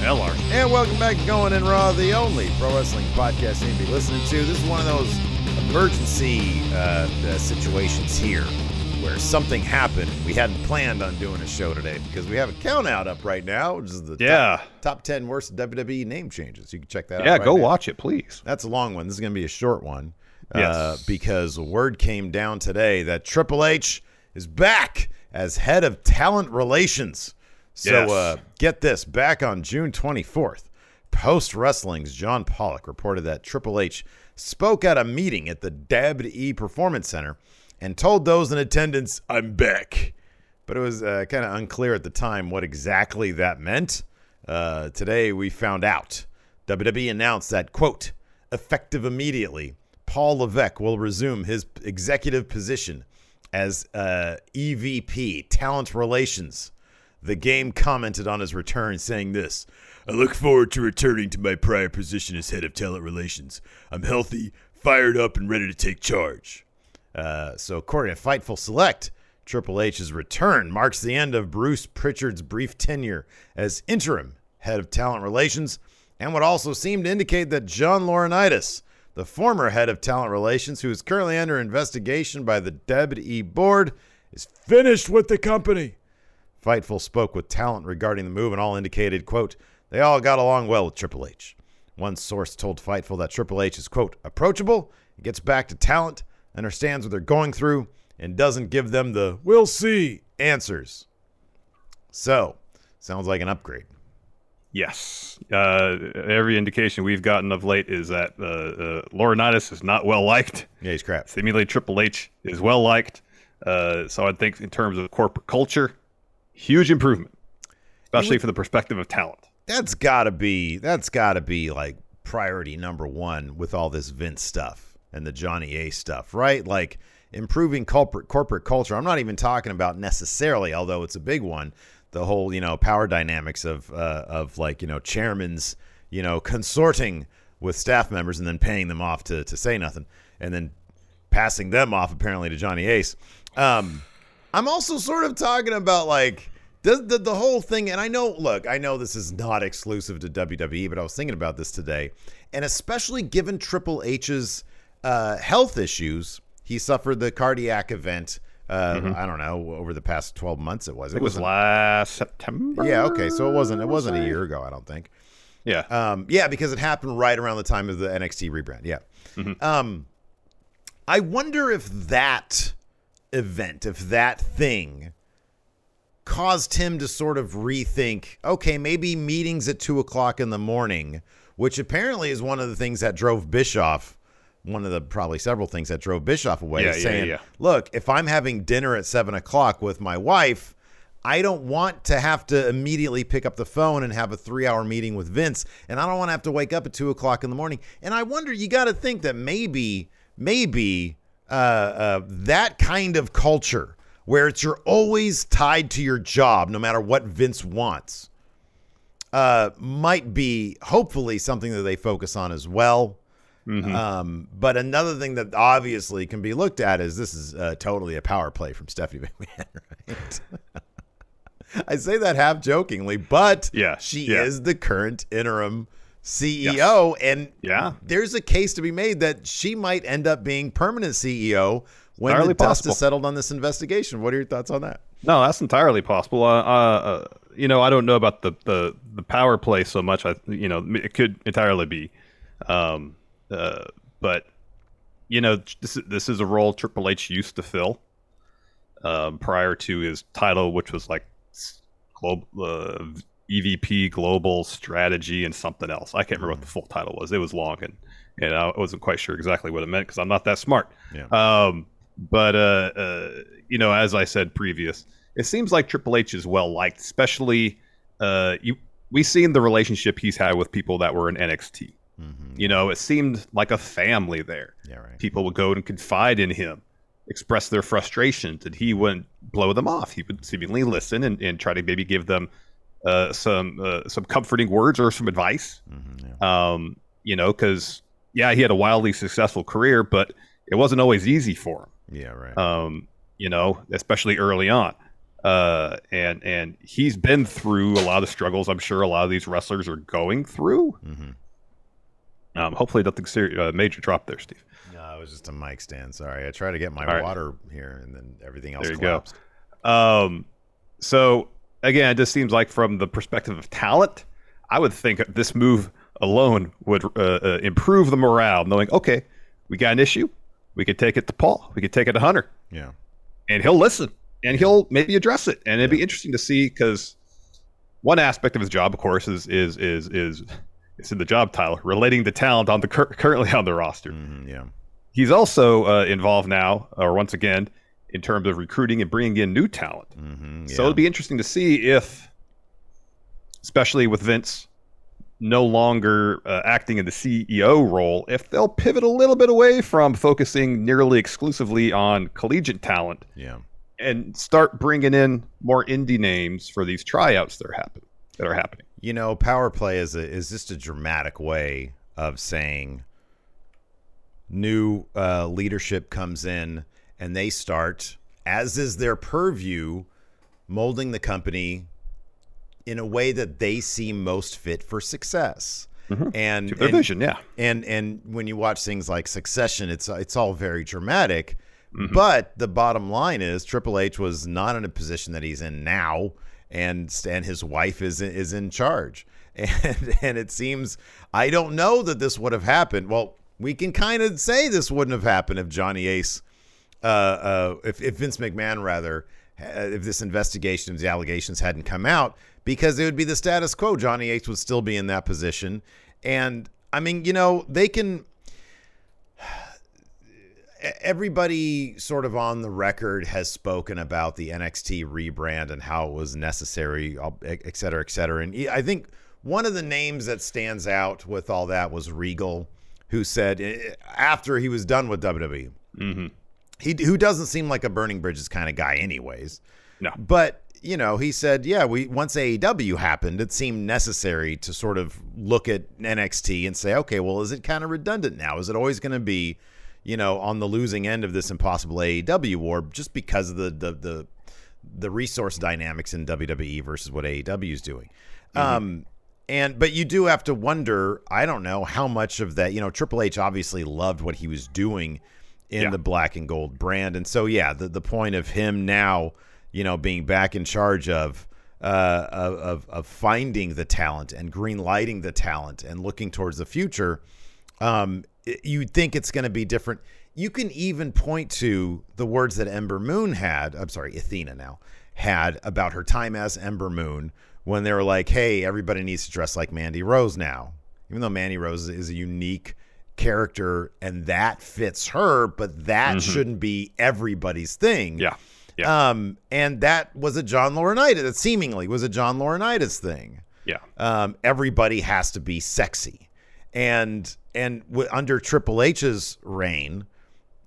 LR. And welcome back to Going in Raw, the only pro wrestling podcast you need to be listening to. This is one of those emergency uh, uh, situations here where something happened. We hadn't planned on doing a show today because we have a count out up right now, which is the Yeah. top, top 10 worst WWE name changes. You can check that out. Yeah, right go now. watch it, please. That's a long one. This is going to be a short one. Uh, Yes. because word came down today that Triple H is back as head of talent relations. So Yes. uh, get this back on June 24th, Post Wrestling's John Pollock reported that Triple H spoke at a meeting at the WWE Performance Center and told those in attendance, I'm back. But it was uh, kind of unclear at the time what exactly that meant. Uh, today we found out. WWE announced that, quote, effective immediately, Paul Levesque will resume his executive position as uh, EVP, Talent Relations. The game commented on his return, saying this I look forward to returning to my prior position as head of talent relations. I'm healthy, fired up, and ready to take charge. Uh, so, according to Fightful Select, Triple H's return marks the end of Bruce Prichard's brief tenure as interim head of talent relations and would also seem to indicate that John Laurinaitis, the former head of talent relations, who is currently under investigation by the WWE board, is finished with the company. Fightful spoke with talent regarding the move and all indicated, quote, they all got along well with Triple H. One source told Fightful that Triple H is, quote, approachable, gets back to talent, understands what they're going through, and doesn't give them the we'll see answers. So, sounds like an upgrade. Yes. Uh, every indication we've gotten of late is that uh, uh, Laurinaitis is not well liked. Yeah, he's crap. Seemingly Triple H is well liked. Uh, so I think in terms of corporate culture, huge improvement, especially from the perspective of talent. That's gotta be that's gotta be like priority number one with all this Vince stuff and the Johnny Ace stuff, right? Like improving corporate corporate culture. I'm not even talking about necessarily, although it's a big one, the whole you know power dynamics of uh, of like you know chairman's you know consorting with staff members and then paying them off to to say nothing and then passing them off apparently to Johnny Ace. Um, I'm also sort of talking about like the, the the whole thing, and I know, look, I know this is not exclusive to WWE, but I was thinking about this today, and especially given Triple H's uh, health issues, he suffered the cardiac event. Uh, I don't know over the past 12 months. It was. It was wasn't- last September. Yeah. Okay. So it wasn't. It wasn't a year ago. I don't think. Yeah. Um, yeah, because it happened right around the time of the NXT rebrand. Yeah. Um, I wonder if that event, if that thing caused him to sort of rethink, okay, maybe meetings at two o'clock in the morning, which apparently is one of the things that drove Bischoff, one of the probably several things that drove Bischoff away, Yeah, is yeah, saying, yeah. look, if I'm having dinner at seven o'clock with my wife, I don't want to have to immediately pick up the phone and have a three hour meeting with Vince. And I don't want to have to wake up at two o'clock in the morning. And I wonder, you got to think that maybe, maybe uh, uh, that kind of culture where it's you're always tied to your job no matter what Vince wants uh, might be hopefully something that they focus on as well. Mhm. Um, but another thing that obviously can be looked at is this is uh, totally a power play from Stephanie McMahon, right? I say that half jokingly, but Yeah, she yeah. is the current interim CEO, and Yeah. there's a case to be made that she might end up being permanent CEO when Entirely the dust possible. is settled on this investigation. What are your thoughts on that? No, that's entirely possible. Uh, uh, uh, you know, I don't know about the, the, the power play so much. I, you know, it could entirely be, um, uh, but you know, this is- this is a role Triple H used to fill um, prior to his title, which was like global uh, EVP, global strategy, and something else. I can't remember what the full title was. It was long, and and I wasn't quite sure exactly what it meant because I'm not that smart. Yeah. Um, but uh, uh, you know, as I said previous, it seems like Triple H is well liked, especially uh, you. We've seen the relationship he's had with people that were in NXT. Mm-hmm. You know, it seemed like a family there. Yeah, right. People would go and confide in him, express their frustrations, and he wouldn't blow them off. He would seemingly listen and, and try to maybe give them uh, some uh, some comforting words or some advice. Mhm, yeah. Um, you know, because yeah, he had a wildly successful career, but it wasn't always easy for him Yeah, right. um, you know, especially early on. Uh, and and he's been through a lot of struggles. I'm sure a lot of these wrestlers are going through. hmm Um, hopefully, nothing serious, uh, major drop there, Steve. No, it was just a mic stand. Sorry, I tried to get my All right. water here, and then everything else There you collapsed. go. Um, so again, it just seems like from the perspective of talent, I would think this move alone would uh, uh, improve the morale, knowing okay, we got an issue, we could take it to Paul, we could take it to Hunter, Yeah, and he'll listen and he'll maybe address it. And it'd be interesting to see because one aspect of his job of course is is is is it's in the job title relating to talent on the cur- currently on the roster. Hmm yeah, he's also uh, involved now or once again in terms of recruiting and bringing in new talent hmm so it'd be interesting to see if especially with vince no longer uh, acting in the ceo role if they'll pivot a little bit away from focusing nearly exclusively on collegiate talent yeah. and start bringing in more indie names for these tryouts that are happen that are happening. You know, power play is a, is just a dramatic way of saying new uh, leadership comes in and they start, as is their purview, molding the company in a way that they see most fit for success. Mm-hmm. And, their and- vision, yeah. and and when you watch things like Succession, it's it's all very dramatic. Mm-hmm. But the bottom line is Triple H was not in a position that he's in now, and and his wife is is in charge. And and it seems I don't know that this would have happened. Well, we can kind of say this wouldn't have happened if Johnny Ace, uh, uh, if if Vince McMahon rather, uh, if this investigation, of the allegations hadn't come out, because it would be the status quo. Johnny Ace would still be in that position, and I mean, you know, they can everybody sort of on the record has spoken about the NXT rebrand and how it was necessary, et cetera, et cetera. And I think one of the names that stands out with all that was Regal, who said eh, after he was done with WWE, Mm-hmm. He who doesn't seem like a burning bridges kind of guy, anyways. No. But you know, he said, yeah, we once AEW happened, it seemed necessary to sort of look at NXT and say, okay, well, is it kind of redundant now? Is it always going to be, you know, on the losing end of this impossible AEW war just because of the the the, the resource dynamics in WWE versus what AEW is doing? Um, and but you do have to wonder. I don't know how much of that. You know, Triple H obviously loved what he was doing in Yeah. the black and gold brand, and so yeah, the the point of him now, you know, being back in charge of. Uh, of, of finding the talent and green lighting the talent and looking towards the future, um, you'd think it's going to be different. You can even point to the words that Ember Moon had. I'm sorry, Athena now had about her time as Ember Moon when they were like, "Hey, everybody needs to dress like Mandy Rose now." Even though Mandy Rose is a unique character and that fits her, but that shouldn't be everybody's thing. Yeah. Yeah. Um, and that was a John Laurinaitis. That seemingly was a John Laurinaitis thing yeah. um, everybody has to be sexy, and and w- under Triple H's reign,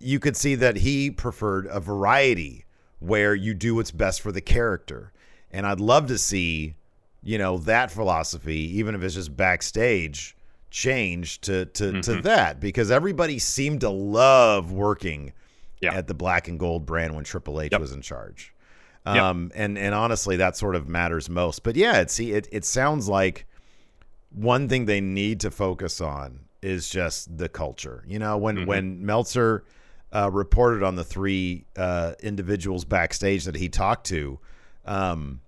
you could see that he preferred a variety where you do what's best for the character, and I'd love to see, you know, that philosophy, even if it's just backstage, change to to to that because everybody seemed to love working Yeah. at the black and gold brand when Triple H Yep. was in charge. Yep. Um, and and honestly, that sort of matters most. But yeah, it see it it sounds like one thing they need to focus on is just the culture. You know, when Mm-hmm. when Meltzer uh, reported on the three uh, individuals backstage that he talked to, um,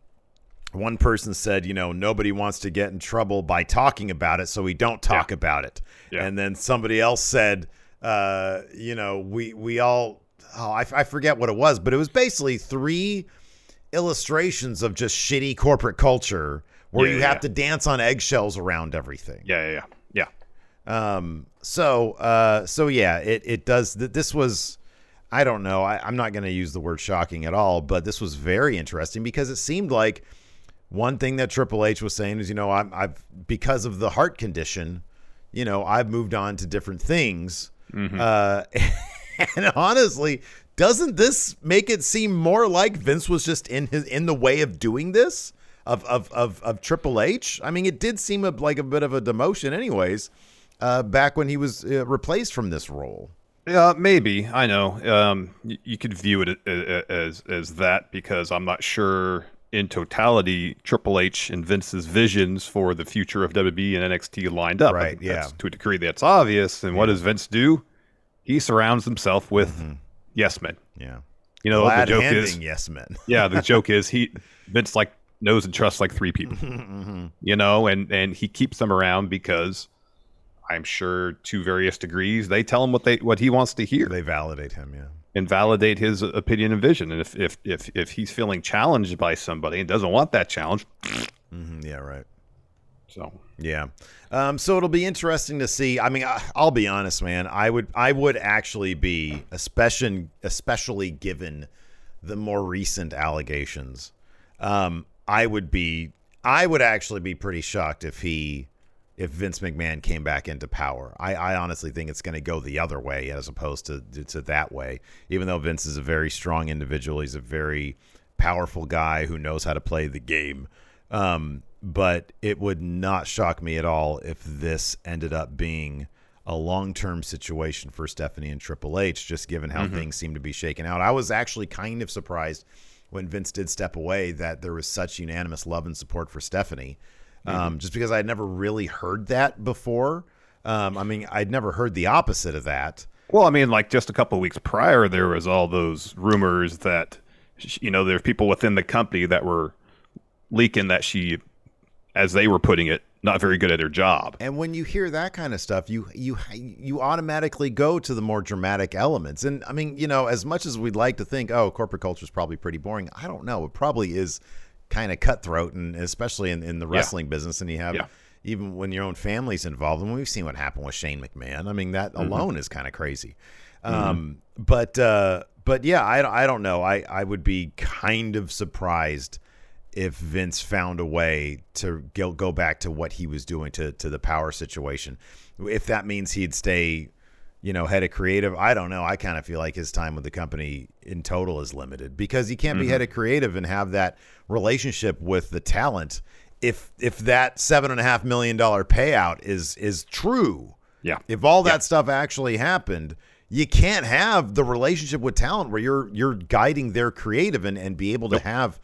one person said, you know, nobody wants to get in trouble by talking about it, so we don't talk about it. Yeah. And then somebody else said, uh, you know, we we all, oh, I, I forget what it was, but it was basically three illustrations of just shitty corporate culture where Yeah, you yeah, have yeah. to dance on eggshells around everything. Yeah, yeah, yeah. Yeah. Um. So. Uh. So yeah. It. It does. Th- this was. I don't know. I, I'm not going to use the word shocking at all, but this was very interesting because it seemed like one thing that Triple H was saying is, you know, I'm, I've because of the heart condition, you know, I've moved on to different things. Uh, and honestly, doesn't this make it seem more like Vince was just in his in the way of doing this of of of, of Triple H? I mean, it did seem a, like a bit of a demotion, anyways. Uh, back when he was uh, replaced from this role. Yeah, maybe. I know. Um, y- you could view it a- a- as as that because I'm not sure in totality Triple H and Vince's visions for the future of WWE and NXT lined up. Right, yeah. that's- to a degree, that's obvious. And what does Vince do? He surrounds himself with Mm-hmm. yes men. Yeah. You know, Glad the joke is, yes men. yeah, the joke is he Vince like knows and trusts like three people. Mm-hmm. You know, and and he keeps them around because I'm sure to various degrees they tell him what they what he wants to hear they validate him. Yeah. And validate his opinion and vision. And if if if if he's feeling challenged by somebody and doesn't want that challenge, Mhm, Yeah. Right. so Yeah. Um, so it'll be interesting to see. I mean, I, I'll be honest, man. I would, I would actually be, especially, especially given the more recent allegations. Um, I would be, I would actually be pretty shocked if he, if Vince McMahon came back into power. I, I honestly think it's going to go the other way as opposed to to that way. Even though Vince is a very strong individual, he's a very powerful guy who knows how to play the game. Um, but it would not shock me at all if this ended up being a long-term situation for Stephanie and Triple H, just given how things seem to be shaken out. I was actually kind of surprised when Vince did step away that there was such unanimous love and support for Stephanie, um, just because I'd never really heard that before. Um, I mean, I'd never heard the opposite of that. well, I mean, like just a couple of weeks prior, there was all those rumors that you know there were people within the company that were leaking that she, as they were putting it, not very good at her job. And when you hear that kind of stuff, you you you automatically go to the more dramatic elements. And I mean, you know, as much as we'd like to think, oh, corporate culture is probably pretty boring, I don't know. It probably is kind of cutthroat, and especially in, in the wrestling business. And you have Yeah. even when your own family's involved, and we've seen what happened with Shane McMahon. I mean, that Mm-hmm. alone is kind of crazy. Um, but uh, but yeah, I, I don't know. I I would be kind of surprised if Vince found a way to go, go back to what he was doing to to the power situation. If that means he'd stay, you know, head of creative, I don't know. I kind of feel like his time with the company in total is limited because he can't be mm-hmm. head of creative and have that relationship with the talent. If if that seven and a half million dollar payout is is true, Yeah. if all that stuff actually happened, you can't have the relationship with talent where you're you're guiding their creative and, and be able to have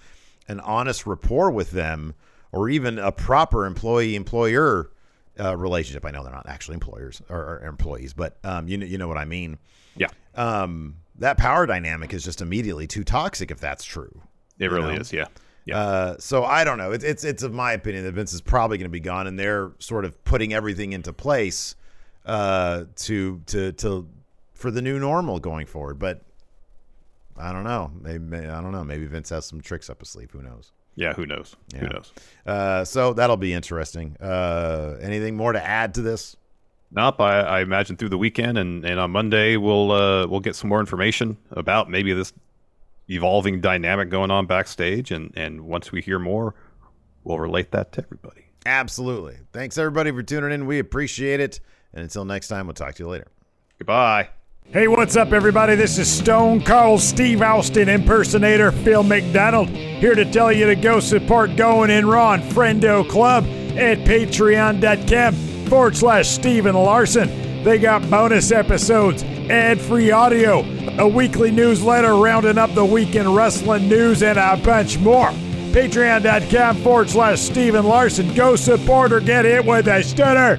an honest rapport with them or even a proper employee employer uh, relationship. I know they're not actually employers or, or employees, but um, you know you know what I mean. Yeah. Um, that power dynamic is just immediately too toxic if that's true. It really know? is. Yeah. Yeah. Uh, so I don't know. It's it's it's of my opinion that Vince is probably going to be gone, and they're sort of putting everything into place uh, to to to for the new normal going forward. But I don't know. Maybe I don't know. Maybe Vince has some tricks up his sleeve. Who knows? Yeah. Who knows? Who knows? Uh, so that'll be interesting. Uh, anything more to add to this? Nope. I, I imagine through the weekend and, and on Monday we'll uh, we'll get some more information about maybe this evolving dynamic going on backstage, and and once we hear more, we'll relate that to everybody. Absolutely. Thanks everybody for tuning in. We appreciate it. And until next time, we'll talk to you later. Goodbye. Hey, what's up, everybody? This is Stone Cold Steve Austin impersonator Phil McDonald here to tell you to go support Going In Raw and Friendo Club at patreon.com forward slash Steven Larson. They got bonus episodes, ad free audio, a weekly newsletter rounding up the weekend wrestling news, and a bunch more. Patreon.com forward slash Steven Larson. Go support or get hit with a stunner.